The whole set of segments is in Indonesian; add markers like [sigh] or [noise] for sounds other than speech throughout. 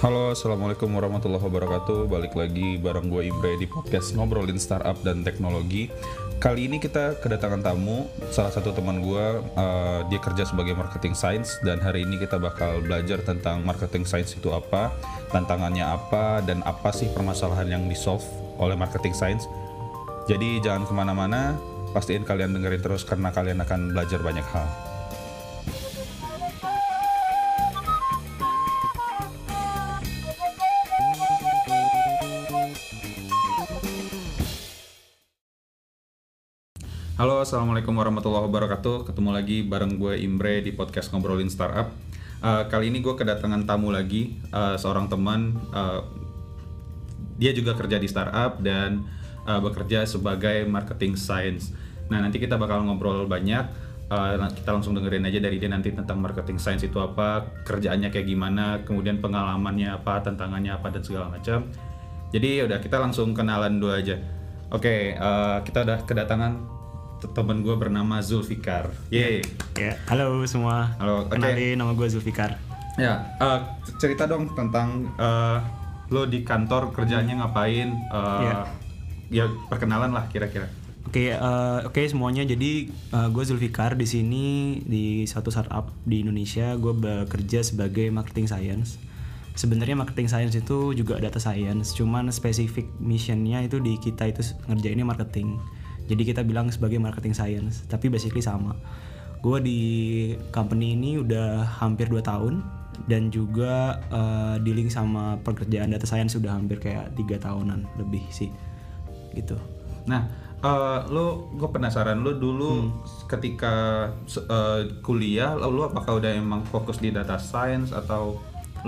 Halo, assalamualaikum warahmatullahi wabarakatuh. Balik lagi bareng gue Imre di podcast ngobrolin startup dan teknologi. Kali ini kita kedatangan tamu, salah satu teman gue, uh, dia kerja sebagai marketing science dan hari ini kita bakal belajar tentang marketing science itu apa, tantangannya apa, dan apa sih permasalahan yang di solve oleh marketing science. Jadi jangan ke mana-mana, pastiin kalian dengerin terus karena kalian akan belajar banyak hal. Halo, assalamualaikum warahmatullahi wabarakatuh. Ketemu lagi bareng gue Imre di podcast ngobrolin startup. Uh, kali ini gue kedatangan tamu lagi, uh, seorang teman. Uh, dia juga kerja di startup dan uh, bekerja sebagai marketing science. Nah nanti kita bakal ngobrol banyak. Uh, kita langsung dengerin aja dari dia nanti tentang marketing science itu apa, kerjaannya kayak gimana, kemudian pengalamannya apa, tantangannya apa dan segala macam. Jadi ya udah kita langsung kenalan dulu aja. Oke, okay, uh, kita udah kedatangan teman gue bernama Zulfikar. Yeay. Ya, halo semua. Halo. Okay. Kenalin nama gue Zulfikar. Ya, uh, cerita dong tentang uh, lo di kantor kerjanya ngapain? Uh, yeah. Ya perkenalan lah kira-kira. Oke, okay, uh, oke okay, semuanya. Jadi uh, gue Zulfikar di sini di satu startup di Indonesia. Gue bekerja sebagai marketing science. Sebenarnya marketing science itu juga data science, cuman spesifik missionnya itu di kita itu ngerjainnya marketing jadi kita bilang sebagai marketing science tapi basically sama gue di company ini udah hampir 2 tahun dan juga uh, dealing sama pekerjaan data science sudah hampir kayak tiga tahunan lebih sih gitu nah uh, lo gue penasaran lo dulu hmm. ketika uh, kuliah lo apakah udah emang fokus di data science atau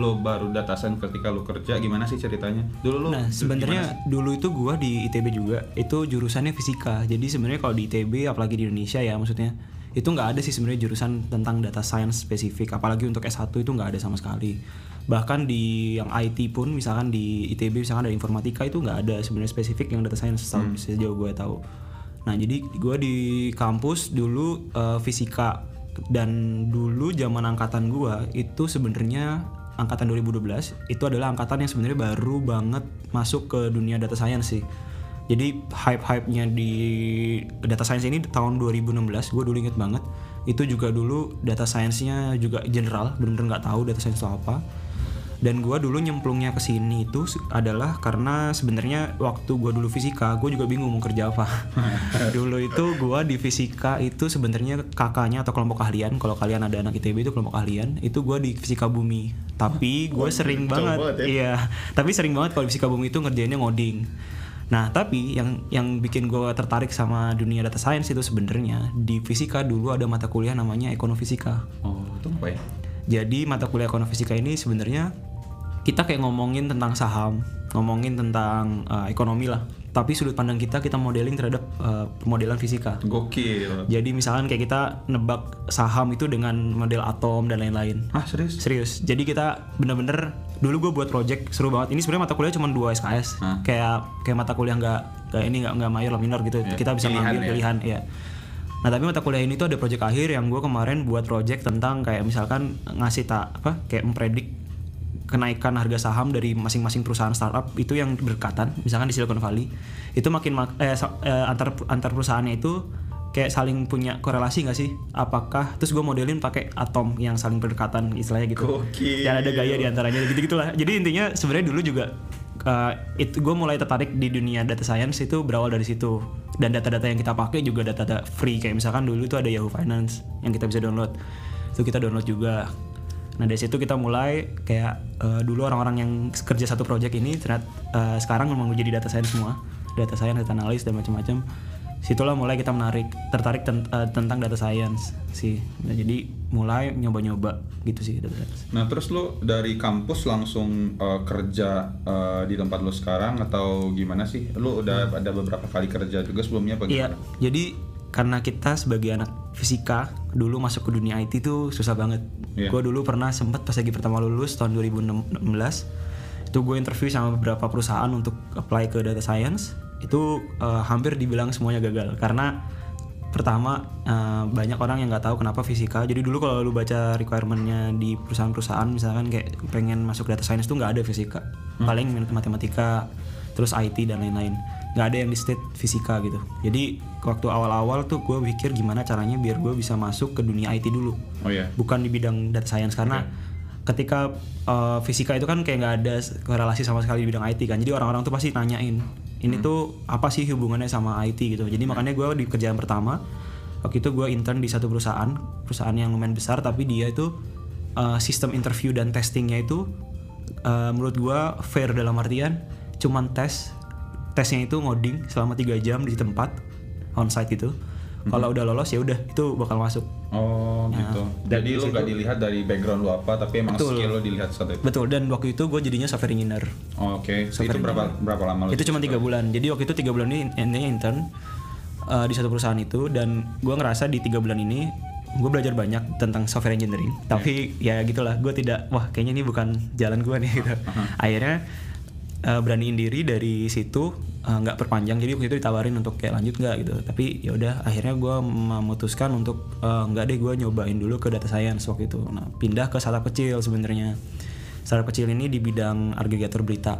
lo baru data science ketika lo kerja gimana sih ceritanya? Dulu lo nah sebenarnya dulu itu gua di itb juga. Itu jurusannya fisika. Jadi sebenarnya kalau di itb apalagi di indonesia ya maksudnya itu nggak ada sih sebenarnya jurusan tentang data science spesifik. Apalagi untuk S1 itu nggak ada sama sekali. Bahkan di yang IT pun misalkan di ITB misalkan ada informatika itu nggak ada sebenarnya spesifik yang data science hmm. sejauh gue tahu. Nah jadi gue di kampus dulu uh, fisika. Dan dulu zaman angkatan gue itu sebenarnya angkatan 2012 itu adalah angkatan yang sebenarnya baru banget masuk ke dunia data science sih. Jadi hype-hype-nya di data science ini tahun 2016, gue dulu inget banget. Itu juga dulu data science-nya juga general, bener-bener nggak tahu data science itu apa dan gue dulu nyemplungnya ke sini itu adalah karena sebenarnya waktu gue dulu fisika gue juga bingung mau kerja apa [laughs] dulu itu gue di fisika itu sebenarnya kakaknya atau kelompok kalian kalau kalian ada anak itb itu kelompok kalian itu gue di fisika bumi tapi gue oh, sering banget ya? iya tapi sering banget kalau fisika bumi itu ngerjainnya ngoding Nah, tapi yang yang bikin gue tertarik sama dunia data science itu sebenarnya di fisika dulu ada mata kuliah namanya ekonomifisika. Oh, itu apa ya? Jadi mata kuliah ekonomifisika ini sebenarnya kita kayak ngomongin tentang saham, ngomongin tentang uh, ekonomi lah. Tapi sudut pandang kita kita modeling terhadap uh, pemodelan fisika. Gokil. Jadi misalkan kayak kita nebak saham itu dengan model atom dan lain-lain. Ah serius? Serius. Jadi kita bener-bener dulu gue buat project seru banget. Ini sebenarnya mata kuliah cuma dua SKS. Hah? Kayak kayak mata kuliah nggak kayak ini nggak nggak mayor lah minor gitu. Ya, kita bisa ngambil ya? pilihan ya. Nah tapi mata kuliah ini tuh ada project akhir yang gue kemarin buat project tentang kayak misalkan ngasih tak apa kayak mempredik kenaikan harga saham dari masing-masing perusahaan startup itu yang berdekatan misalkan di Silicon Valley itu makin eh, eh, antar antar perusahaannya itu kayak saling punya korelasi nggak sih? Apakah terus gue modelin pakai atom yang saling berdekatan istilahnya gitu. Okay. dan ada gaya di antaranya gitu gitulah jadi intinya sebenarnya dulu juga uh, itu gue mulai tertarik di dunia data science itu berawal dari situ. Dan data-data yang kita pakai juga data-data free. Kayak misalkan dulu itu ada Yahoo Finance yang kita bisa download. Itu kita download juga Nah dari situ kita mulai kayak uh, dulu orang-orang yang kerja satu project ini ternyata uh, sekarang memang jadi data science semua, data science, data analis dan macam-macam. Situlah mulai kita menarik tertarik ten, uh, tentang data science sih. Nah, jadi mulai nyoba-nyoba gitu sih data science. Nah terus lo dari kampus langsung uh, kerja uh, di tempat lo sekarang atau gimana sih? Lo udah hmm. ada beberapa kali kerja juga sebelumnya apa Iya. Jadi karena kita sebagai anak fisika dulu masuk ke dunia IT tuh susah banget. Yeah. Gue dulu pernah sempat pas lagi pertama lulus tahun 2016 itu gue interview sama beberapa perusahaan untuk apply ke data science itu uh, hampir dibilang semuanya gagal karena pertama eh, banyak orang yang nggak tahu kenapa fisika. Jadi dulu kalau lu baca requirementnya di perusahaan-perusahaan misalkan kayak pengen masuk data science tuh nggak ada fisika. Paling matematika, terus IT dan lain-lain. Nggak ada yang di state fisika gitu. Jadi waktu awal-awal tuh gue pikir gimana caranya biar gue bisa masuk ke dunia IT dulu. Oh ya. Bukan di bidang data science karena ketika uh, fisika itu kan kayak nggak ada korelasi sama sekali di bidang IT kan. Jadi orang-orang tuh pasti nanyain ini tuh apa sih hubungannya sama IT gitu. Jadi makanya gue di kerjaan pertama waktu itu gue intern di satu perusahaan, perusahaan yang lumayan besar tapi dia itu uh, sistem interview dan testingnya itu uh, menurut gue fair dalam artian cuman tes tesnya itu ngoding selama tiga jam di tempat onsite gitu. Kalau udah lolos ya udah itu bakal masuk. Oh gitu. dan Jadi di lu nggak dilihat dari background lu apa, tapi emang Betul. skill lu dilihat satu itu. Betul dan waktu itu gue jadinya software engineer. Oh, Oke. Itu berapa berapa lama lu? itu cuma tiga bulan jadi waktu itu tiga bulan ini ini intern uh, di satu perusahaan itu dan gue ngerasa di tiga bulan ini gue belajar banyak tentang software engineering tapi ya gitulah gue tidak wah kayaknya ini bukan jalan gue nih gitu [laughs] akhirnya uh, beraniin diri dari situ uh, nggak perpanjang. Jadi waktu itu ditawarin untuk kayak lanjut nggak gitu. Tapi ya udah akhirnya gue memutuskan untuk uh, nggak deh gue nyobain dulu ke data science waktu itu. Nah pindah ke startup kecil sebenarnya. Startup kecil ini di bidang agregator berita.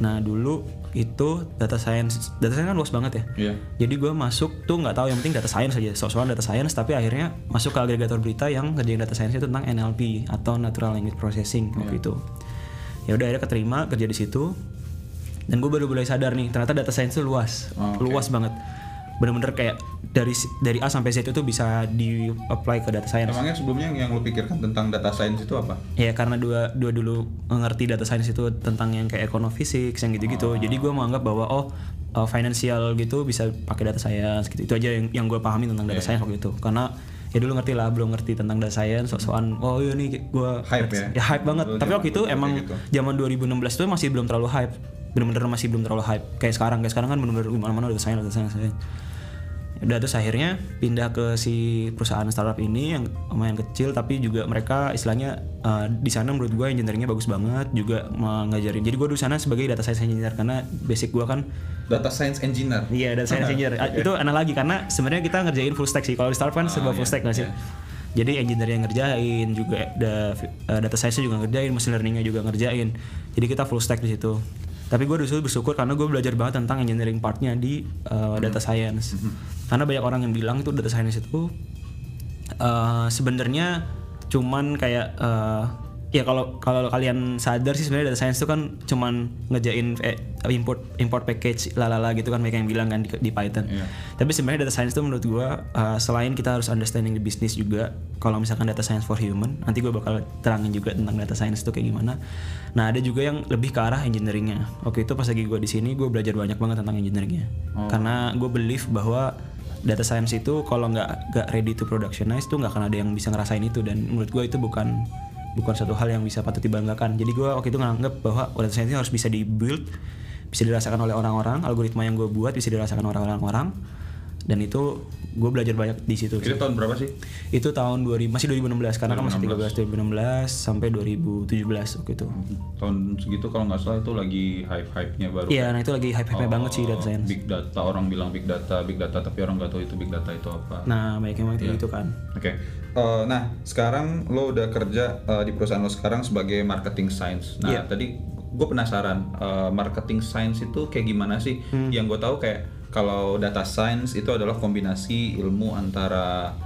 Nah dulu itu data science, data science kan luas banget ya. Iya. Jadi gue masuk tuh nggak tahu yang penting data science aja, soal data science, tapi akhirnya masuk ke agregator berita yang ngerjain data science itu tentang NLP atau Natural Language Processing waktu itu. Ya udah akhirnya keterima kerja di situ, dan gue baru mulai sadar nih ternyata data science itu luas, Oh, oke. luas banget. Bener-bener kayak dari dari A sampai Z itu tuh bisa di apply ke data science. Emangnya sebelumnya yang lu pikirkan tentang data science itu apa? Ya karena dua dua dulu ngerti data science itu tentang yang kayak econometrics yang gitu-gitu. Jadi gue menganggap bahwa oh uh, financial gitu bisa pakai data science gitu. Itu aja yang yang gue pahami tentang data science waktu itu. Karena ya dulu ngerti lah belum ngerti tentang data science sok-sokan oh iya nih gue Hype ya? ya hype banget Dulu tapi waktu itu emang gitu. zaman 2016 tuh masih belum terlalu hype bener-bener masih belum terlalu hype kayak sekarang kayak sekarang kan bener-bener mana-mana data science data science, data science. Udah terus akhirnya pindah ke si perusahaan startup ini yang lumayan kecil tapi juga mereka istilahnya uh, di sana menurut gue engineeringnya bagus banget juga ngajarin jadi gue di sana sebagai data science engineer karena basic gue kan Data science engineer. iya data science engineer. Ah, itu analogi karena sebenarnya kita ngerjain full stack sih. Kalau di startup kan serba full iya, stack nggak sih? Jadi engineer yang ngerjain juga uh, data science juga ngerjain machine learningnya juga ngerjain. Jadi kita full stack di situ tapi gue di situ bersyukur karena gue belajar banget tentang engineering partnya di uh, data science. Karena banyak orang yang bilang itu data science itu uh, sebenarnya cuman kayak uh, ya kalau kalau kalian sadar sih sebenarnya data science itu kan cuman ngejain eh, import import package lalala gitu kan mereka yang bilang kan di, di Python. Iya. Tapi sebenarnya data science itu menurut gua uh, selain kita harus understanding the business juga kalau misalkan data science for human nanti gue bakal terangin juga tentang data science itu kayak gimana. Nah ada juga yang lebih ke arah engineeringnya. Oke itu pas lagi gue di sini gue belajar banyak banget tentang engineeringnya. Karena gue believe bahwa data science itu kalau nggak nggak ready to productionize tuh nggak akan ada yang bisa ngerasain itu dan menurut gue itu bukan bukan satu hal yang bisa patut dibanggakan. Jadi gue waktu itu nganggep bahwa data science harus bisa di build, bisa dirasakan oleh orang-orang, algoritma yang gue buat bisa dirasakan oleh orang-orang, dan itu gue belajar banyak di situ. Itu tahun berapa sih? Itu tahun 2000 masih 2016 karena kan masih 13 2016 sampai 2017 waktu itu. Tahun segitu kalau nggak salah itu lagi hype-hype-nya baru. Iya, nah itu lagi hype-hype banget sih data Oh, science. Big data orang bilang big data, big data tapi orang nggak tahu itu big data itu apa. Nah, banyak yang waktu itu kan. Oke. Eh, nah, sekarang lo udah kerja eh, di perusahaan lo sekarang sebagai marketing science. Nah, Iya. tadi gue penasaran eh, marketing science itu kayak gimana sih? Hmm. Yang gue tahu kayak kalau data science itu adalah kombinasi ilmu antara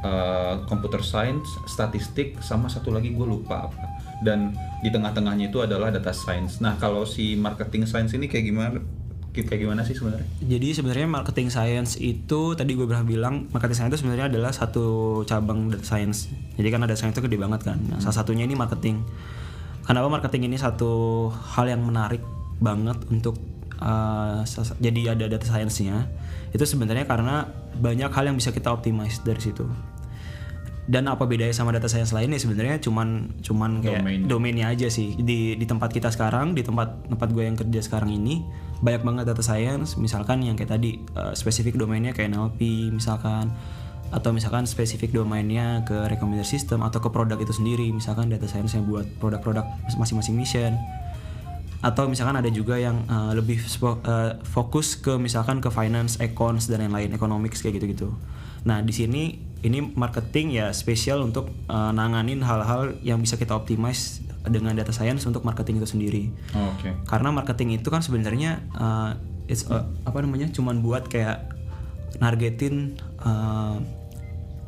eh, computer science, statistik, sama satu lagi gue lupa apa. Dan di tengah-tengahnya itu adalah data science. Nah, kalau si marketing science ini kayak gimana? Kayak gimana sih sebenarnya? Jadi sebenarnya marketing science itu tadi gue pernah bilang marketing science itu sebenarnya adalah satu cabang data science. Jadi kan data science itu gede banget kan. Nah, salah satunya ini marketing. Kenapa marketing ini satu hal yang menarik banget untuk uh, jadi ada data science-nya? Itu sebenarnya karena banyak hal yang bisa kita optimize dari situ. Dan apa bedanya sama data science lainnya sebenarnya cuman cuman kayak Domain. domainnya aja sih di di tempat kita sekarang di tempat tempat gue yang kerja sekarang ini banyak banget data science misalkan yang kayak tadi uh, spesifik domainnya kayak NLP misalkan atau misalkan spesifik domainnya ke recommender system atau ke produk itu sendiri misalkan data science yang buat produk-produk masing-masing mission atau misalkan ada juga yang uh, lebih spo- uh, fokus ke misalkan ke finance, econs dan lain-lain, economics kayak gitu-gitu. Nah di sini ini marketing ya spesial untuk uh, nanganin hal-hal yang bisa kita optimize dengan data science untuk marketing itu sendiri. Oh, Oke. Karena marketing itu kan sebenarnya uh, it's a- apa namanya cuman buat kayak nargetin uh,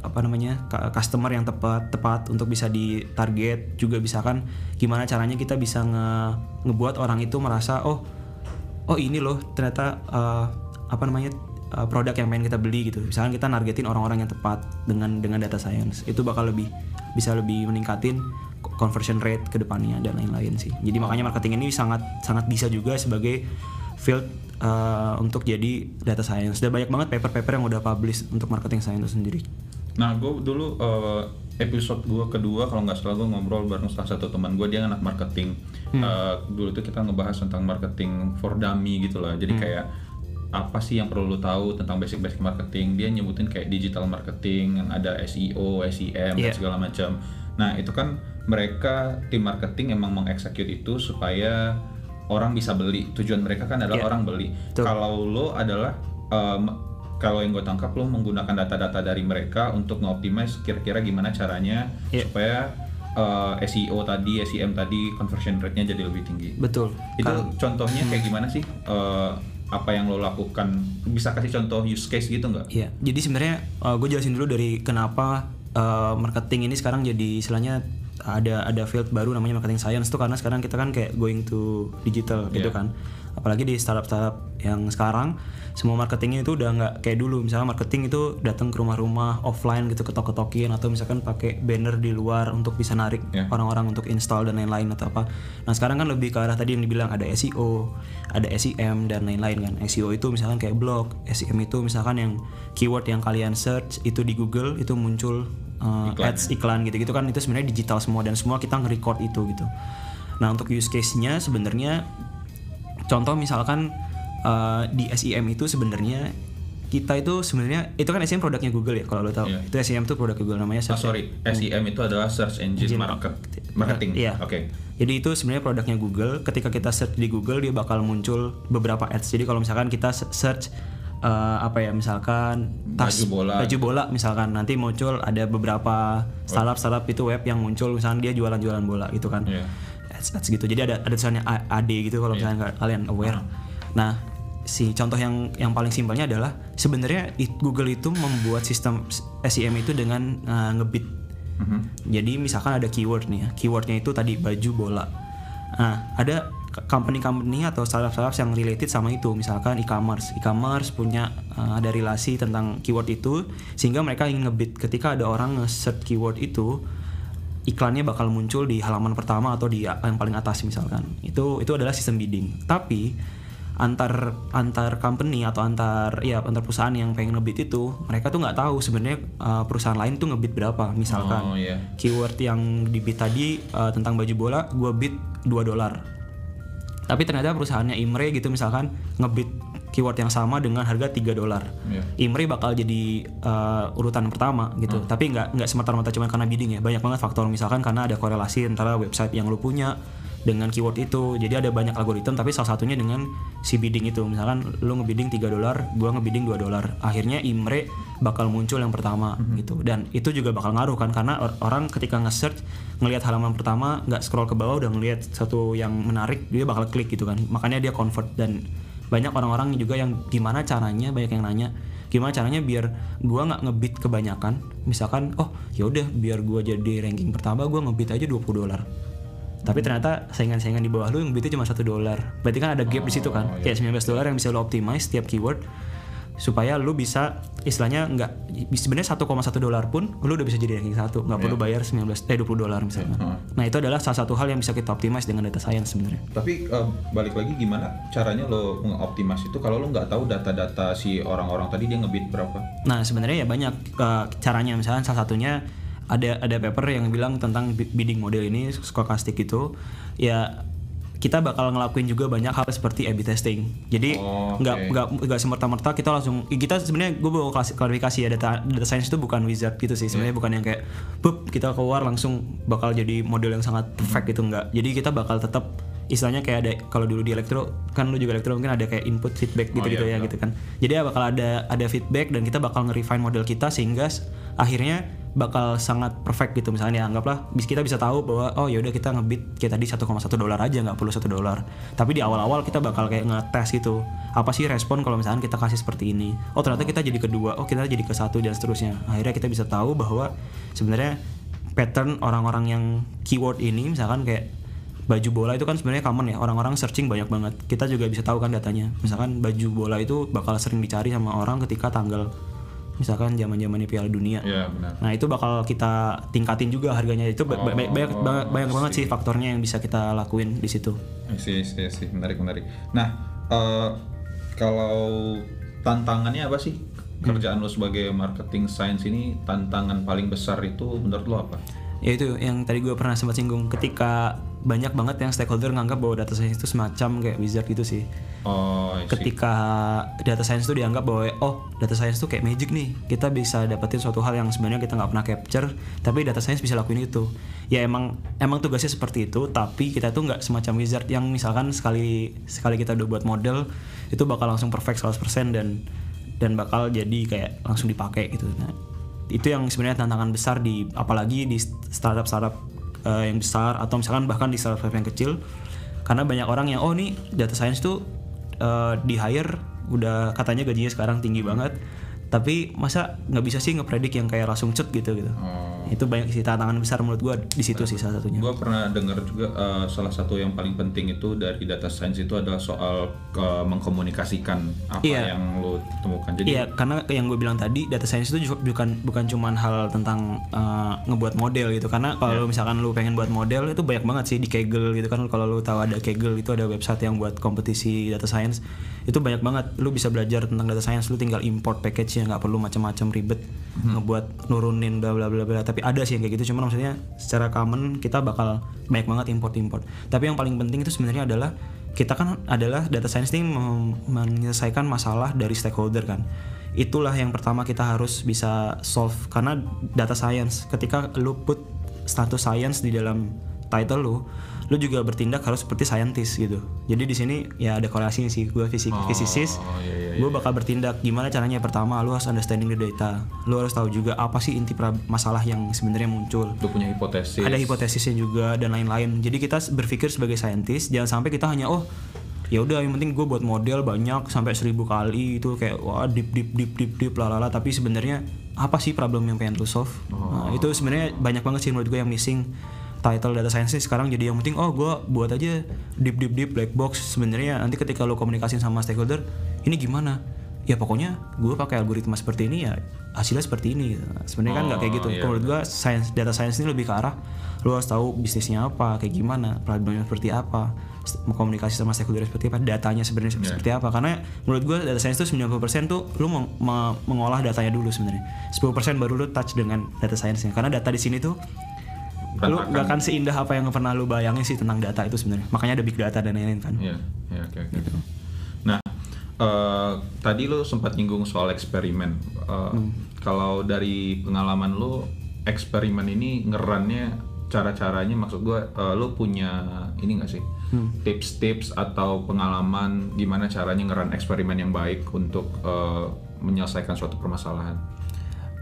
apa namanya customer yang tepat tepat untuk bisa ditarget. Juga bisa kan gimana caranya kita bisa nge ngebuat orang itu merasa oh oh ini loh ternyata uh, apa namanya uh, produk yang pengen kita beli gitu. Misalkan kita nargetin orang-orang yang tepat dengan dengan data science itu bakal lebih bisa lebih meningkatin conversion rate ke depannya dan lain-lain sih. Jadi makanya marketing ini sangat sangat bisa juga sebagai field uh, untuk jadi data science. Dan banyak banget paper-paper yang udah publish untuk marketing science itu sendiri Nah, gue dulu eh, episode gue kedua kalau nggak salah gue ngobrol bareng salah satu teman gue dia anak marketing. Eh, dulu tuh kita ngebahas tentang marketing for dummy gitu lah. Jadi kayak apa sih yang perlu lu tahu tentang basic-basic marketing? Dia nyebutin kayak digital marketing yang ada SEO, SEM dan Iya. segala macam. Nah, itu kan mereka tim marketing emang mengeksekut itu supaya orang bisa beli. Tujuan mereka kan adalah Iya. orang beli. Kalau lo adalah em, kalau yang gue tangkap lo menggunakan data-data dari mereka untuk nge-optimize kira-kira gimana caranya Iya. supaya eh, SEO tadi, SEM tadi conversion rate-nya jadi lebih tinggi. betul Itu contohnya kayak gimana sih? Eh, apa yang lo lakukan? Bisa kasih contoh use case gitu nggak? Iya, jadi sebenarnya gue jelasin dulu dari kenapa uh, marketing ini sekarang jadi istilahnya ada ada field baru namanya marketing science tuh karena sekarang kita kan kayak going to digital gitu Iya. kan. Apalagi di startup-startup yang sekarang semua marketingnya itu udah nggak kayak dulu. Misalnya marketing itu datang ke rumah-rumah offline gitu ketok-ketokin atau misalkan pakai banner di luar untuk bisa narik Iya. orang-orang untuk install dan lain-lain atau apa. Nah sekarang kan lebih ke arah tadi yang dibilang ada SEO, ada SEM dan lain-lain kan. SEO itu misalkan kayak blog, SEM itu misalkan yang keyword yang kalian search itu di Google itu muncul uh, Iklan, ads iklan gitu-gitu kan itu sebenarnya digital semua dan semua kita nge-record itu gitu. Nah untuk use case-nya sebenarnya contoh misalkan uh, di SEM itu sebenarnya kita itu sebenarnya itu kan SEM produknya Google ya kalau lo tahu. Iya. Itu SEM itu produk Google namanya search sorry, SEM itu adalah search engine, Engine market marketing. Iya. Oke. Jadi itu sebenarnya produknya Google. Ketika kita search di Google dia bakal muncul beberapa ads. Jadi kalau misalkan kita se- search eh, apa ya misalkan tas Baju bola. baju bola misalkan nanti muncul ada beberapa startup startup itu web yang muncul misalkan dia jualan-jualan bola gitu kan. Iya. Ads, ads gitu. Jadi ada ada tulisannya AD gitu kalau misalnya nggak- kalian aware. Nah, si contoh yang yang paling simpelnya adalah sebenarnya it- Google itu membuat sistem SEM itu dengan eh, ngebit Mhm. jadi misalkan ada keyword nih ya, keywordnya itu tadi baju bola. Nah, ada company-company atau startup-startup yang related sama itu, misalkan e-commerce. E-commerce punya uh, ada relasi tentang keyword itu, sehingga mereka ingin ngebit ketika ada orang nge-search keyword itu, iklannya bakal muncul di halaman pertama atau di yang paling atas misalkan. Itu itu adalah sistem bidding. Tapi antar antar company atau antar ya antar perusahaan yang pengen ngebit itu mereka tuh nggak tahu sebenarnya uh, perusahaan lain tuh ngebit berapa misalkan Oh iya. keyword yang di bid tadi uh, tentang baju bola gue bid 2 dolar tapi ternyata perusahaannya Imre gitu misalkan ngebit keyword yang sama dengan harga 3 dolar. Iya. Imre bakal jadi uh, urutan pertama gitu. Tapi nggak nggak semata-mata cuma karena bidding ya. Banyak banget faktor misalkan karena ada korelasi antara website yang lu punya dengan keyword itu. Jadi ada banyak algoritma tapi salah satunya dengan si bidding itu. Misalkan lu ngebidding 3 dolar gua ngebidding 2 dolar. Akhirnya Imre bakal muncul yang pertama gitu. Dan itu juga bakal ngaruh kan karena or- orang ketika nge-search ngelihat halaman pertama nggak scroll ke bawah udah ngelihat satu yang menarik dia bakal klik gitu kan. Makanya dia convert dan banyak orang-orang juga yang gimana caranya banyak yang nanya gimana caranya biar gua nggak ngebit kebanyakan. Misalkan oh ya udah biar gua jadi ranking pertama gua ngebit aja 20 dolar. Tapi ternyata saingan-saingan di bawah lu yang bitnya cuma satu dolar. Berarti kan ada gap di situ kan? Kayak 19 dolar yang bisa lu optimize setiap keyword supaya lu bisa istilahnya nggak sebenarnya 1,1 dolar pun lu udah bisa jadi ranking satu. Nggak perlu bayar 19 eh 20 dolar misalnya. Nah itu adalah salah satu hal yang bisa kita optimize dengan data science sebenarnya. Tapi eh, balik lagi gimana caranya lo nge-optimize itu kalau lo nggak tahu data-data si orang-orang tadi dia ngebit berapa? Nah sebenarnya ya banyak uh, caranya. Misalnya salah satunya ada ada paper yang bilang tentang bi- bidding model ini stokastik itu. Ya kita bakal ngelakuin juga banyak hal seperti A/B testing. Jadi Oh, nggak oke. nggak nggak semerta-merta kita langsung kita sebenarnya gue bawa klasi- klarifikasi ya data data science itu bukan wizard gitu sih sebenarnya bukan yang kayak bup kita keluar langsung bakal jadi model yang sangat perfect gitu enggak. Jadi kita bakal tetap istilahnya kayak ada kalau dulu di elektro kan lu juga elektro mungkin ada kayak input feedback gitu gitu iya, ya betul. gitu kan jadi ya bakal ada ada feedback dan kita bakal nge-refine model kita sehingga akhirnya bakal sangat perfect gitu. Misalnya anggaplah bis kita bisa tahu bahwa oh ya udah kita ngebit kayak tadi 1,1 dolar aja nggak perlu satu dolar. Tapi di awal-awal kita bakal kayak ngetes gitu apa sih respon kalau misalnya kita kasih seperti ini? Oh ternyata kita jadi kedua oh kita jadi ke satu dan seterusnya. Akhirnya kita bisa tahu bahwa sebenarnya pattern orang-orang yang keyword ini misalkan kayak baju bola itu kan sebenarnya common ya orang-orang searching banyak banget. Kita juga bisa tahu kan datanya. Misalkan baju bola itu bakal sering dicari sama orang ketika tanggal misalkan zaman zamannya Piala Dunia. Iya benar. nah itu bakal kita tingkatin juga harganya. Itu ba- ba- banyak banyak, banyak, banyak banget sih faktornya yang bisa kita lakuin di situ. Sih, sih, sih, menarik, menarik. Nah, eh, kalau tantangannya apa sih? Kerjaan lo sebagai marketing science ini tantangan paling besar itu menurut lo apa? Ya itu yang tadi gue pernah sempat singgung ketika banyak banget yang stakeholder nganggap bahwa data science itu semacam kayak wizard gitu sih. Oh, ketika data science itu dianggap bahwa oh data science itu kayak magic nih. Kita bisa dapetin suatu hal yang sebenarnya kita nggak pernah capture tapi data science bisa lakuin itu. Ya emang emang tugasnya seperti itu tapi kita tuh nggak semacam wizard yang misalkan sekali sekali kita udah buat model itu bakal langsung perfect 100% dan dan bakal jadi kayak langsung dipakai gitu. Nah itu yang sebenarnya tantangan besar di apalagi di startup startup eh, yang besar atau misalkan bahkan di startup yang kecil. Karena banyak orang yang oh nih data science tuh eh, di hire udah katanya gajinya sekarang tinggi banget tapi masa nggak bisa sih ngepredik yang kayak langsung cut gitu gitu Oh. itu banyak sih tantangan besar menurut gua di situ sih salah satunya Gue pernah dengar juga eh, salah satu yang paling penting itu dari data science itu adalah soal eh, mengkomunikasikan apa Iya. yang lo temukan. Jadi Iya, karena yang gue bilang tadi data science itu juga bukan bukan cuman hal tentang uh, ngebuat model gitu. Karena kalau lu misalkan lu pengen buat model itu banyak banget sih di Kaggle gitu kan. Kalau lu tahu ada Kaggle itu ada website yang buat kompetisi data science. Itu banyak banget. Lu bisa belajar tentang data science. Lu tinggal import package yang nggak perlu macam-macam ribet ngebuat nurunin bla bla bla bla. Tapi ada sih yang kayak gitu. Cuman maksudnya secara common kita bakal banyak banget import import. Tapi yang paling penting itu sebenarnya adalah kita kan adalah data science ini menyelesaikan masalah dari stakeholder kan itulah yang pertama kita harus bisa solve karena data science ketika lu put status science di dalam title lu lu juga bertindak harus seperti scientist gitu. Jadi di sini ya ada korelasinya sih. Gue fisik physicist oh iya iya. gue bakal bertindak gimana caranya. Pertama lu harus understanding the data. Lu harus tahu juga apa sih inti masalah yang sebenarnya muncul. Lo punya hipotesis. ada hipotesisnya juga dan lain-lain. Jadi kita berpikir sebagai saintis jangan sampai kita hanya oh ya udah yang penting gue buat model banyak sampai seribu kali itu kayak wah deep deep deep deep deep lalala tapi sebenarnya apa sih problem yang pengen lu solve? Nah, itu sebenarnya banyak banget sih menurut gue yang missing title data science sekarang jadi yang penting oh gue buat aja deep deep deep black box sebenarnya. Nanti ketika lo komunikasi sama stakeholder ini gimana? Ya pokoknya gue pakai algoritma seperti ini ya hasilnya seperti ini. Gitu. sebenarnya kan nggak kayak gitu. Oh, iya, Kalau menurut gue science data science ini lebih ke arah lu harus tahu bisnisnya apa kayak gimana problemnya seperti apa komunikasi sama stakeholder seperti apa datanya sebenarnya seperti apa. Karena menurut gue data science itu 90% tuh lu meng- me- mengolah datanya dulu sebenarnya. 10% baru lu touch dengan data science-nya. Karena data di sini tuh lu gak akan seindah apa yang pernah lu bayangin sih tentang data itu sebenarnya. Makanya ada big data dan lain-lain kan? Iya, iya oke oke. Nah, eh, tadi lo sempat nyinggung soal eksperimen. Eh, Kalau dari pengalaman lo, eksperimen ini ngerannya cara-caranya, maksud gue, eh, lo punya ini nggak sih? Tips-tips atau pengalaman gimana caranya ngeran eksperimen yang baik untuk eh, menyelesaikan suatu permasalahan?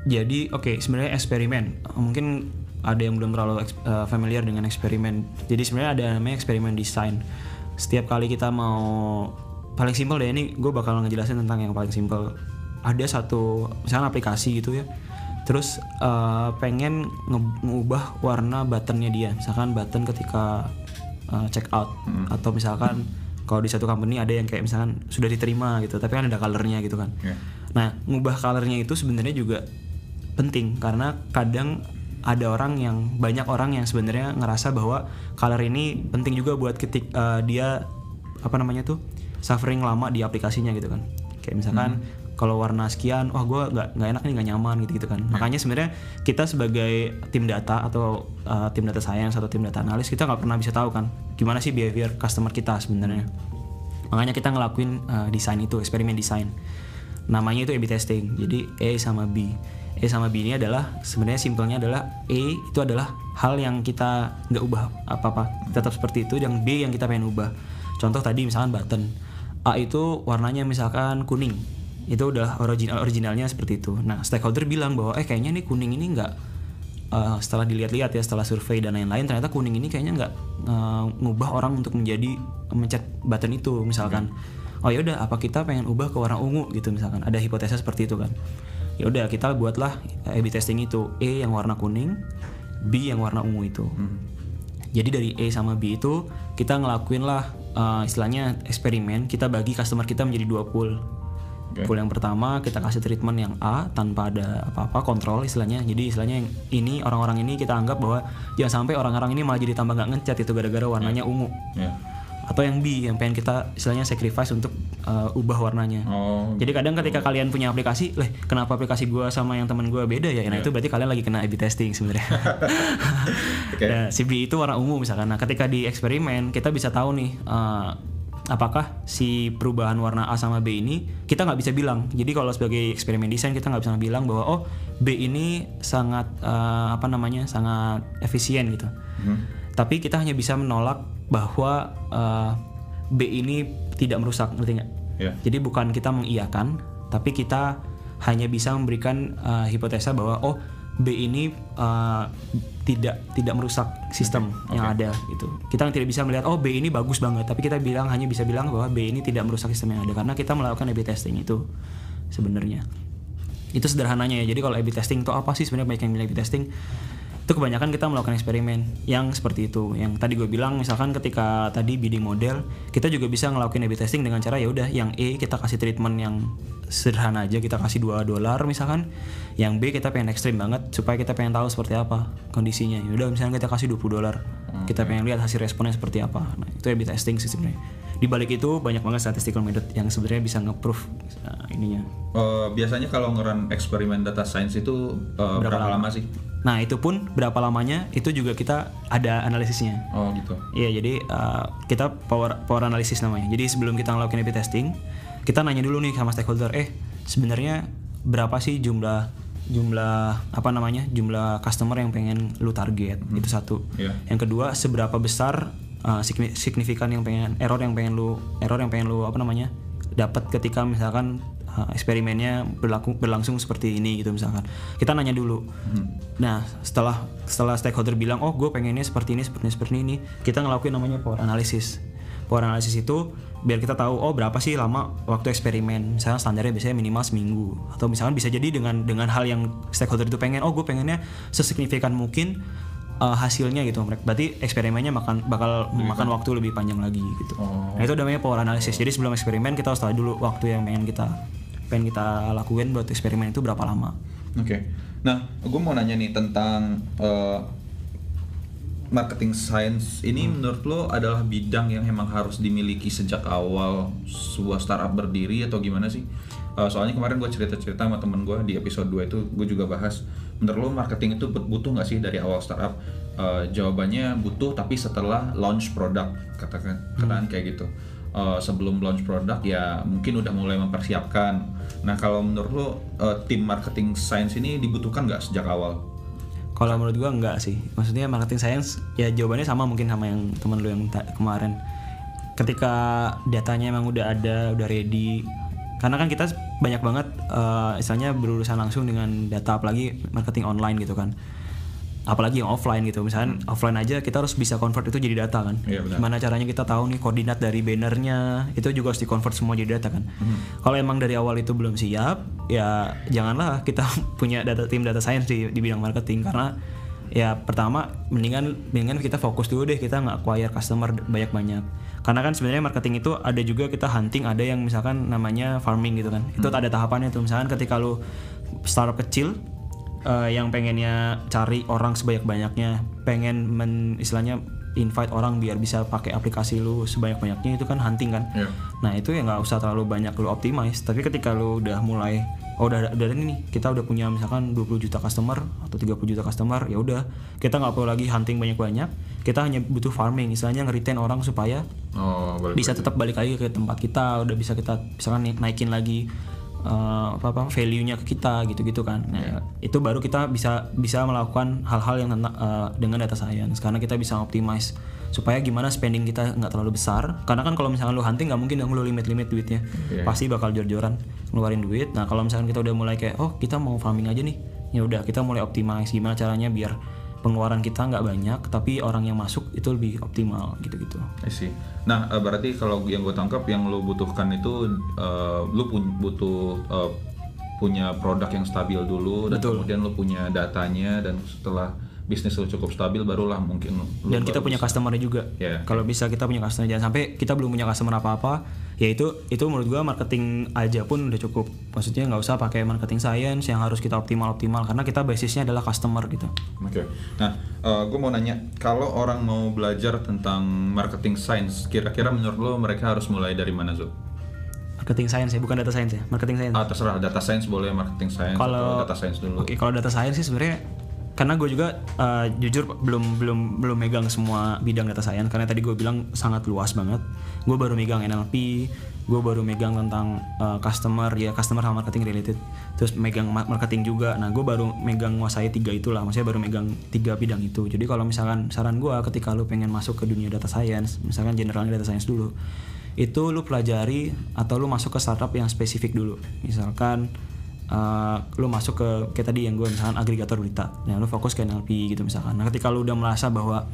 Jadi oke sebenarnya eksperimen. Mungkin ada yang belum terlalu eh, familiar dengan eksperimen. Jadi sebenarnya ada namanya eksperimen desain. Setiap kali kita mau paling simpel deh ini gue bakal ngejelasin tentang yang paling simpel. Ada satu misalnya aplikasi gitu ya. Terus eh, pengen nge- ngubah warna buttonnya dia. Misalkan button ketika eh, check out atau misalkan kalau di satu company ada yang kayak misalkan sudah diterima gitu, tapi kan ada colornya gitu kan. Ya. Nah, ngubah colornya itu sebenarnya juga penting karena kadang ada orang yang banyak orang yang sebenarnya ngerasa bahwa color ini penting juga buat ketik eh, dia apa namanya tuh suffering lama di aplikasinya gitu kan. Kayak misalkan kalau warna sekian, wah gue nggak nggak enak nih nggak nyaman gitu gitu kan. Makanya sebenarnya kita sebagai tim data atau eh, tim data science atau tim data analis kita nggak pernah bisa tahu kan gimana sih behavior customer kita sebenarnya. Makanya kita ngelakuin eh, desain itu, eksperimen desain. Namanya itu A/B testing. Jadi A sama B. A E sama B ini adalah sebenarnya simpelnya adalah E itu adalah hal yang kita nggak ubah apa-apa. Tetap seperti itu yang B yang kita pengen ubah. Contoh tadi misalkan button. A itu warnanya misalkan kuning. Itu udah original originalnya seperti itu. Nah stakeholder bilang bahwa eh kayaknya nih kuning ini nggak uh, setelah dilihat-lihat ya setelah survei dan lain-lain ternyata kuning ini kayaknya nggak uh, ngubah orang untuk menjadi mencet button itu misalkan. Oh ya udah apa kita pengen ubah ke warna ungu? gitu misalkan. Ada hipotesa seperti itu kan ya udah kita buatlah A/B testing itu E yang warna kuning B yang warna ungu itu jadi dari A sama B itu kita ngelakuin lah uh, istilahnya eksperimen kita bagi customer kita menjadi dua pool Oke. Pool yang pertama kita kasih treatment yang A tanpa ada apa-apa kontrol istilahnya. Jadi istilahnya yang ini orang-orang ini kita anggap bahwa jangan sampai orang-orang ini malah jadi tambah nggak ngecat itu gara-gara warnanya ungu. Ya. Atau yang B yang pengen kita istilahnya sacrifice untuk uh, ubah warnanya. Oh. Jadi kadang ketika kalian punya aplikasi, leh kenapa aplikasi gua sama yang teman gua beda ya? Nah itu berarti kalian lagi kena A/B testing sebenarnya. [laughs] Oke. Nah, si B itu warna ungu misalkan. Nah ketika di eksperimen kita bisa tahu nih eh, apakah si perubahan warna A sama B ini kita nggak bisa bilang. Jadi kalau sebagai eksperimen desain kita nggak bisa bilang bahwa oh B ini sangat eh, apa namanya sangat efisien gitu. Tapi kita hanya bisa menolak bahwa eh, B ini tidak merusak, ngerti nggak? Ya. Jadi bukan kita mengiyakan, tapi kita hanya bisa memberikan uh, hipotesa bahwa oh B ini uh, tidak tidak merusak sistem yang ada gitu. Kita tidak bisa melihat oh B ini bagus banget, tapi kita bilang hanya bisa bilang bahwa B ini tidak merusak sistem yang ada karena kita melakukan A/B testing itu sebenarnya. Itu sederhananya ya. Jadi kalau A/B testing itu apa sih sebenarnya banyak yang bilang A/B testing itu kebanyakan kita melakukan eksperimen yang seperti itu. Yang tadi gue bilang misalkan ketika tadi bidding model kita juga bisa ngelakuin A/B testing dengan cara ya udah yang E kita kasih treatment yang sederhana aja kita kasih 2 dolar misalkan. Yang B kita pengen ekstrim banget supaya kita pengen tahu seperti apa kondisinya. Ya udah misalnya kita kasih 20 dolar kita pengen lihat hasil responnya seperti apa. Nah itu A/B testing sih sebenarnya. Di balik itu banyak banget statistical method yang sebenarnya bisa nge-proof uh, ininya. Eh, biasanya kalau ngeran eksperimen data science itu eh, berapa, lama sih? Nah itu pun berapa lamanya itu juga kita ada analisisnya Oh gitu. Iya, jadi uh, kita power power analysis namanya. Jadi sebelum kita ngelakuin A/B testing, kita nanya dulu nih sama stakeholder, eh sebenarnya berapa sih jumlah jumlah apa namanya jumlah customer yang pengen lu target itu satu. Iya. Yang kedua, seberapa besar uh, signi- signifikan yang pengen error yang pengen lu error yang pengen lu apa namanya dapat ketika misalkan uh, eksperimennya berlaku berlangsung seperti ini gitu misalkan. Kita nanya dulu. Nah setelah setelah stakeholder bilang oh gue pengennya seperti ini seperti ini seperti ini kita ngelakuin namanya power analysis. Power analysis itu biar kita tahu oh berapa sih lama waktu eksperimen? Misalnya standarnya biasanya minimal seminggu. Atau misalkan bisa jadi dengan dengan hal yang stakeholder itu pengen oh gue pengennya sesignifikan mungkin uh, hasilnya gitu. Mereka berarti eksperimennya makan bakal makan waktu lebih panjang lagi gitu. Oh. nah itu namanya power analysis. Jadi sebelum eksperimen kita harus tahu dulu waktu yang pengen kita pengen kita lakuin buat eksperimen itu berapa lama Oke. Nah, gue mau nanya nih tentang eh, marketing science ini menurut lo adalah bidang yang emang harus dimiliki sejak awal sebuah startup berdiri atau gimana sih? Eh, soalnya kemarin gue cerita-cerita sama temen gue di episode 2 itu gue juga bahas menurut lo marketing itu but- butuh nggak sih dari awal startup? Eh, jawabannya butuh tapi setelah launch produk katakan katakan kayak gitu. Eh, sebelum launch produk ya mungkin udah mulai mempersiapkan. Nah kalau menurut lo eh, tim marketing science ini dibutuhkan nggak sejak awal? kalau menurut gua enggak sih maksudnya marketing science ya jawabannya sama mungkin sama yang teman lu yang kemarin ketika datanya emang udah ada udah ready karena kan kita banyak banget eh, istilahnya berurusan langsung dengan data apalagi marketing online gitu kan apalagi yang offline gitu. Misalnya offline aja kita harus bisa convert itu jadi data kan. Iya, benar. gimana caranya kita tahu nih koordinat dari bannernya itu juga harus di convert semua jadi data kan. Kalau emang dari awal itu belum siap ya janganlah kita [laughs] punya data tim data science di, di bidang marketing. Karena ya pertama mendingan mendingan kita fokus dulu deh kita nggak acquire customer banyak banyak karena kan sebenarnya marketing itu ada juga kita hunting ada yang misalkan namanya farming gitu kan. Itu ada tahapannya tuh. Misalkan ketika lu startup kecil eh, yang pengennya cari orang sebanyak-banyaknya, pengen men, istilahnya invite orang biar bisa pakai aplikasi lu sebanyak-banyaknya itu kan hunting kan. Iya. Nah itu ya nggak usah terlalu banyak lu optimize, tapi ketika lu udah mulai oh udah udah ada nih kita udah punya misalkan 20 juta customer atau 30 juta customer ya udah kita nggak perlu lagi hunting banyak-banyak kita hanya butuh farming istilahnya nge-retain orang supaya Oh boleh. bisa tetap balik lagi ke tempat kita udah bisa kita misalkan naikin lagi eh, apa apa value-nya ke kita gitu-gitu kan. Nah, itu baru kita bisa bisa melakukan hal-hal yang tentang eh, dengan data science karena kita bisa optimize supaya gimana spending kita nggak terlalu besar. Karena kan kalau misalkan lu hunting nggak mungkin dong lu limit-limit duitnya. Iya. Pasti bakal jor-joran ngeluarin duit. Nah, kalau misalkan kita udah mulai kayak oh, kita mau farming aja nih. Ya udah, kita mulai optimize gimana caranya biar pengeluaran kita nggak banyak tapi orang yang masuk itu lebih optimal gitu-gitu. I see. Nah, eh, berarti kalau yang gue tangkap yang lo butuhkan itu eh, lo pun butuh eh, punya produk yang stabil dulu dan Betul. kemudian lo punya datanya dan setelah bisnis lo cukup stabil barulah mungkin lo dan kita punya customernya juga Ya. kalau bisa kita punya customer jangan sampai kita belum punya customer apa apa ya itu itu menurut gua marketing aja pun udah cukup maksudnya nggak usah pakai marketing science yang harus kita optimal optimal karena kita basisnya adalah customer gitu Oke. Nah, gue mau nanya, kalau orang mau belajar tentang marketing science, kira-kira menurut lo mereka harus mulai dari mana, Zul? marketing science ya bukan data science ya marketing science Ah, terserah, data science boleh, marketing science Kalau- data science dulu. Oke, kalau data science sih sebenarnya karena gue juga uh, jujur belum belum belum megang semua bidang data science karena tadi gue bilang sangat luas banget. Gue baru megang NLP, gue baru megang tentang uh, customer ya customer sama marketing related. Terus megang ma- marketing juga. Nah, gue baru megang nguasai tiga itulah. Maksudnya baru megang tiga bidang itu. Jadi kalau misalkan saran gue ketika lu pengen masuk ke dunia data science, misalkan generalnya data science dulu, itu lu pelajari atau lu masuk ke startup yang spesifik dulu. Misalkan uh, lu masuk ke kayak tadi yang gue misalkan agregator berita. Nah lu fokus ke NLP gitu misalkan. Nah ketika lu udah merasa bahwa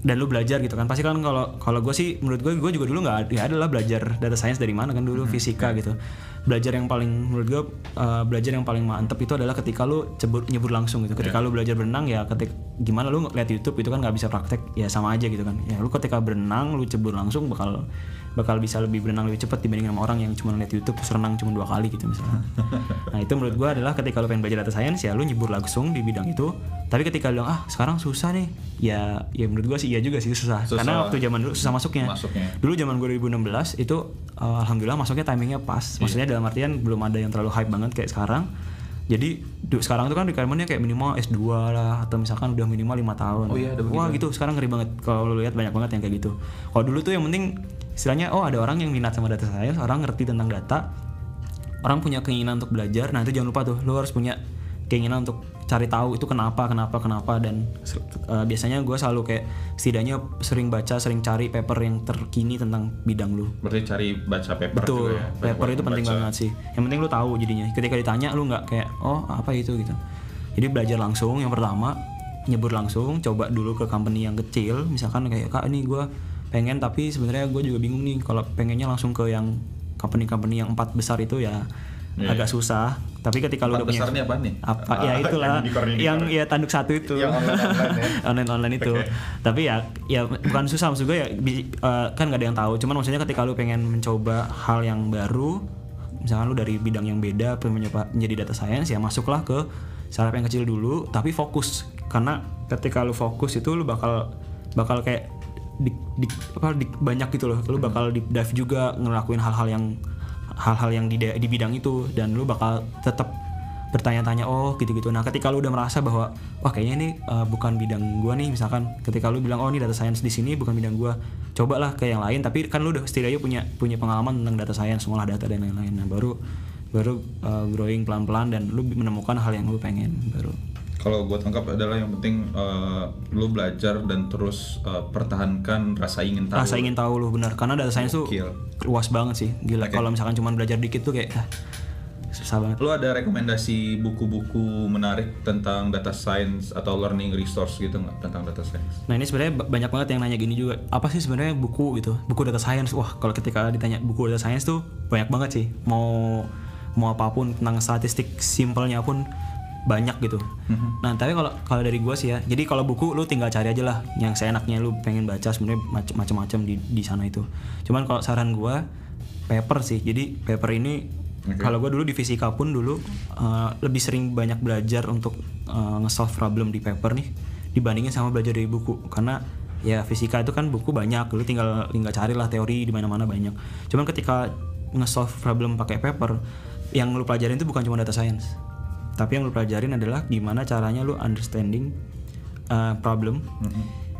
dan lu belajar gitu kan pasti kan kalau kalau gue sih menurut gue gue juga dulu nggak ya adalah belajar data science dari mana kan dulu fisika gitu. Belajar yang paling menurut gue uh, belajar yang paling mantep itu adalah ketika lu cebur nyebur langsung gitu. Ketika lu belajar berenang ya ketik gimana lu lihat YouTube itu kan nggak bisa praktek ya sama aja gitu kan. Ya lu ketika berenang lu cebur langsung bakal bakal bisa lebih berenang lebih cepat dibanding sama orang yang cuma lihat YouTube terus renang cuma dua kali gitu misalnya. [laughs] nah itu menurut gua adalah ketika lu pengen belajar data science ya lu nyebur langsung di bidang itu. Tapi ketika lu bilang ah sekarang susah nih, ya ya menurut gua sih iya juga sih susah. Susah. Karena waktu zaman dulu susah masuknya. Masuknya. Dulu zaman 2016 itu uh, alhamdulillah masuknya timingnya pas. Maksudnya dalam artian belum ada yang terlalu hype banget kayak sekarang. Jadi du- sekarang tuh kan requirement-nya kayak minimal S2 lah atau misalkan udah minimal lima tahun. Oh iya, ada Wah gitu sekarang ngeri banget kalau lu lihat banyak banget yang kayak gitu. Kalau dulu tuh yang penting istilahnya oh ada orang yang minat sama data science, orang ngerti tentang data, orang punya keinginan untuk belajar. Nah itu jangan lupa tuh, lu harus punya keinginan untuk cari tahu itu kenapa, kenapa, kenapa dan eh, biasanya gue selalu kayak setidaknya sering baca, sering cari paper yang terkini tentang bidang lu. Berarti cari baca paper Betul, juga ya. paper Banyak itu penting membaca. banget sih. Yang penting lu tahu jadinya. Ketika ditanya lu nggak kayak oh apa itu gitu. Jadi belajar langsung yang pertama nyebur langsung, coba dulu ke company yang kecil, misalkan kayak kak ini gue pengen tapi sebenarnya gue juga bingung nih kalau pengennya langsung ke yang company-company yang empat besar itu ya Iya. agak susah. Tapi ketika lu udah punya besar ini apa nih? apa Ah, ya itulah yang unicorn, unicorn. yang ya tanduk satu itu Yang online-online ya. [laughs] online online itu tapi ya ya bukan susah maksud gue ya eh, kan nggak ada yang tahu cuman maksudnya ketika lu pengen mencoba hal yang baru misalkan lu dari bidang yang beda menjadi data science ya masuklah ke startup yang kecil dulu tapi fokus karena ketika lu fokus itu lu bakal bakal kayak di, di- apa di- banyak gitu loh. Lu bakal di dive juga ngelakuin hal-hal yang hal-hal yang di, di bidang itu. Dan lu bakal tetap bertanya-tanya oh gitu-gitu. Nah ketika lu udah merasa bahwa wah kayaknya ini uh, bukan bidang gua nih misalkan ketika lu bilang oh ini data science di sini bukan bidang gua cobalah ke yang lain. Tapi kan lu udah setidaknya punya punya pengalaman tentang data science ngolah data dan lain-lain. Nah baru baru uh, growing pelan-pelan dan lu menemukan hal yang lu pengen baru Kalau gue tangkap adalah yang penting eh, lu belajar dan terus eh, pertahankan rasa ingin tahu. rasa ingin tahu lu benar karena data science tuh luas banget sih gila kalau misalkan cuma belajar dikit tuh kayak ah, susah banget Lu ada rekomendasi buku-buku menarik tentang data science atau learning resource gitu nggak tentang data science? Nah ini sebenarnya ba- banyak banget yang nanya gini juga. Apa sih sebenarnya buku gitu? Buku data science. Wah kalau ketika ditanya buku data science tuh banyak banget sih. Mau mau apa pun tentang statistik simpelnya pun banyak gitu. Nah tapi kalau kalau dari gua sih ya. Jadi kalau buku lu tinggal cari aja lah yang seenaknya lu pengen baca sebenarnya mac- macam-macam di di sana itu. Cuman kalau saran gua paper sih. Jadi paper ini kalau gue dulu di fisika pun dulu uh, lebih sering banyak belajar untuk uh, nge-solve problem di paper nih dibandingin sama belajar dari buku karena ya fisika itu kan buku banyak lu tinggal tinggal carilah teori di mana-mana banyak cuman ketika nge-solve problem pakai paper yang lu pelajarin itu bukan cuma data science tapi yang lu pelajarin adalah gimana caranya lu understanding uh, problem.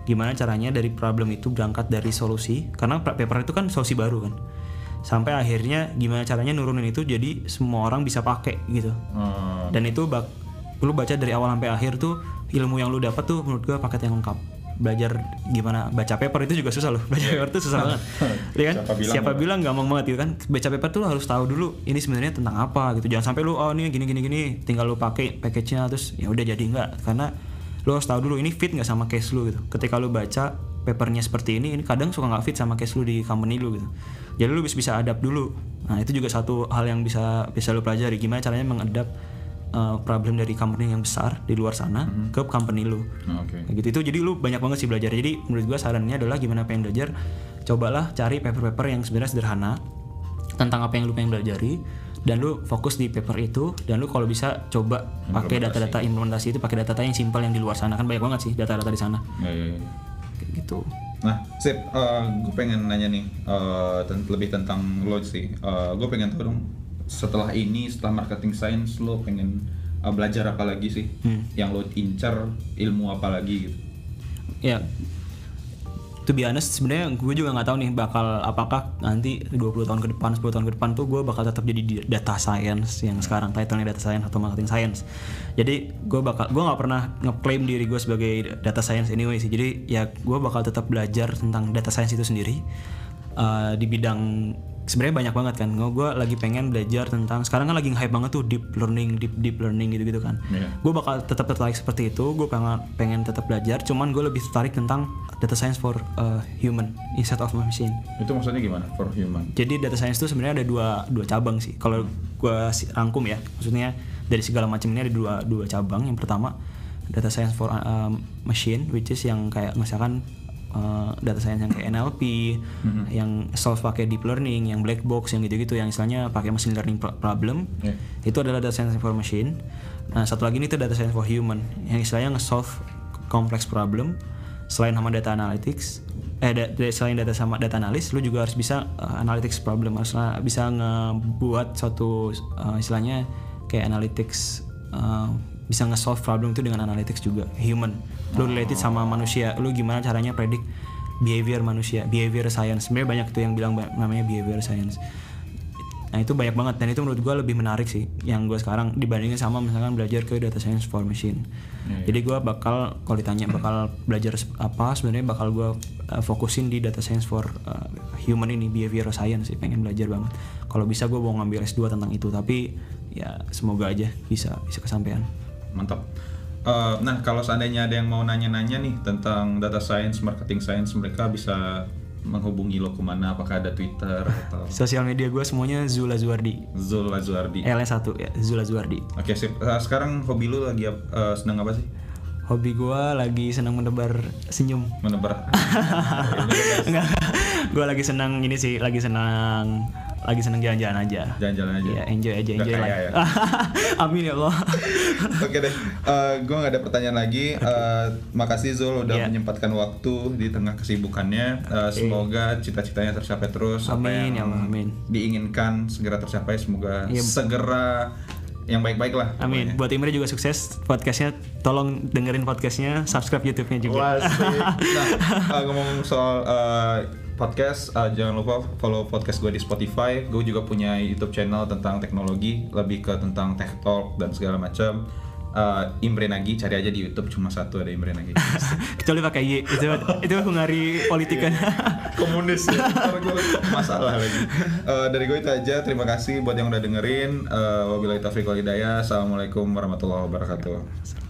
Gimana caranya dari problem itu berangkat dari solusi. Karena paper itu kan solusi baru kan. Sampai akhirnya gimana caranya nurunin itu jadi semua orang bisa pakai gitu. Oh, dan itu bak lu baca dari awal sampai akhir tuh ilmu yang lu dapat tuh menurut gua paket yang lengkap belajar gimana baca paper itu juga susah loh. Baca paper tuh susah banget. [laughs] Ya kan? Siapa bilang siapa bilang gampang banget gitu kan? Baca paper tuh harus tahu dulu ini sebenarnya tentang apa gitu. Jangan sampai lu oh ini gini gini gini tinggal lu pakai package-nya terus ya udah jadi enggak karena lu harus tahu dulu ini fit nggak sama case lu gitu. Ketika lu baca papernya seperti ini ini kadang suka nggak fit sama case lu di company lu gitu. Jadi lu bisa bisa adapt dulu. Nah itu juga satu hal yang bisa bisa lu pelajari. Gimana caranya mengadap uh, problem dari company yang besar di luar sana ke company lu. Oh, oke. Kayak gitu. Itu jadi lu banyak banget sih belajar. Jadi menurut gua sarannya adalah gimana pengen belajar cobalah cari paper-paper yang sebenarnya sederhana tentang apa yang lu pengen belajari dan lu fokus di paper itu dan lu kalau bisa coba pakai data-data implementasi itu pakai data-data yang simpel yang di luar sana. Kan banyak banget sih data-data di sana. Ya, ya, ya. gitu. Nah, sip, gue pengen nanya nih eh, ten- lebih tentang lo sih. gue pengen tahu dong, setelah ini, setelah marketing science, lo pengen eh, belajar apa lagi sih? Yang lo incar ilmu apa lagi gitu? ya. To be honest sebenarnya gue juga nggak tahu nih bakal apakah nanti 20 tahun ke depan 10 tahun ke depan tuh gue bakal tetap jadi di- data science yang sekarang title-nya data science atau marketing science. Jadi gue bakal gue nggak pernah ngeklaim diri gue sebagai data science anyway sih. Jadi ya gue bakal tetap belajar tentang data science itu sendiri eh, di bidang sebenarnya banyak banget kan gue lagi pengen belajar tentang sekarang kan lagi hype banget tuh deep learning deep deep learning gitu gitu kan Iya. gue bakal tetap tertarik seperti itu gue pengen pengen tetap belajar cuman gue lebih tertarik tentang data science for uh, human instead of machine Itu maksudnya gimana? For human? jadi data science itu sebenarnya ada dua dua cabang sih kalau gue rangkum ya maksudnya dari segala macam ini ada dua dua cabang yang pertama data science for uh, machine which is yang kayak misalkan uh, data science yang kayak NLP yang solve pakai deep learning yang black box yang gitu-gitu yang istilahnya pakai machine learning pro- problem Iya. itu adalah data science for machine. Nah satu lagi ini tuh data science for human yang istilahnya nge-solve complex problem selain sama data analytics. Eh da- da- selain data sama data analis lu juga harus bisa uh, analytics problem harus bisa ngebuat suatu uh, istilahnya kayak analytics uh, bisa nge-solve problem itu dengan analytics juga. Human. Lu related sama manusia. Lu gimana caranya predik behavior manusia behavior science? Sebenarnya banyak tuh yang bilang namanya behavior science. Nah itu banyak banget. Dan itu menurut gue lebih menarik sih yang gue sekarang dibandingin sama misalkan belajar ke data science for machine. Jadi gue bakal kalau ditanya bakal belajar apa sebenarnya bakal gue uh, fokusin di data science for uh, human ini behavioral science sih. Pengen belajar banget. Kalau bisa gue mau ngambil S2 tentang itu. Tapi ya semoga aja bisa bisa kesampaian. Mantap. Eh, nah, kalau seandainya ada yang mau nanya-nanya nih tentang data science, marketing science, mereka bisa menghubungi lo ke mana? Apakah ada Twitter atau [laughs] Sosial media gue semuanya Zula Zuardi. Zul Azuardi? L 1 ya Zula Zuardi. Oke, sip. Eh, sekarang hobi lu lagi eh, sedang apa sih? Hobi gue lagi senang menebar senyum. Menebar. [laughs] Enggak, gue lagi senang ini sih, lagi senang lagi senang jalan-jalan aja. Jalan-jalan aja. Ya, enjoy aja, enjoy life. ya? [laughs] Amin ya Allah. [laughs] Oke deh, gue nggak ada pertanyaan lagi. Eh, makasih Zul udah Iya. menyempatkan waktu di tengah kesibukannya. Eh, semoga cita-citanya tercapai terus. Amin, ya Allah, amin. diinginkan segera tercapai. Semoga Iya. segera yang baik-baik lah. Amin. Buat Imre juga sukses podcastnya. Tolong dengerin podcastnya, subscribe YouTube-nya juga. Wah. Nah, eh, ngomong soal eh, podcast, eh, jangan lupa follow podcast gue di Spotify. Gue juga punya YouTube channel tentang teknologi, lebih ke tentang tech talk dan segala macam. Eh, Imre Nagi, cari aja di YouTube cuma satu ada Imre Nagi. [laughs] Kecuali pakai Y. Itu itu Hungari politik kan. Komunis ya, gue [laughs] masalah lagi. Eh, dari gue itu aja. Terima kasih buat yang udah dengerin. Uh, wabillahi taufiq wal hidayah. Assalamualaikum warahmatullahi wabarakatuh.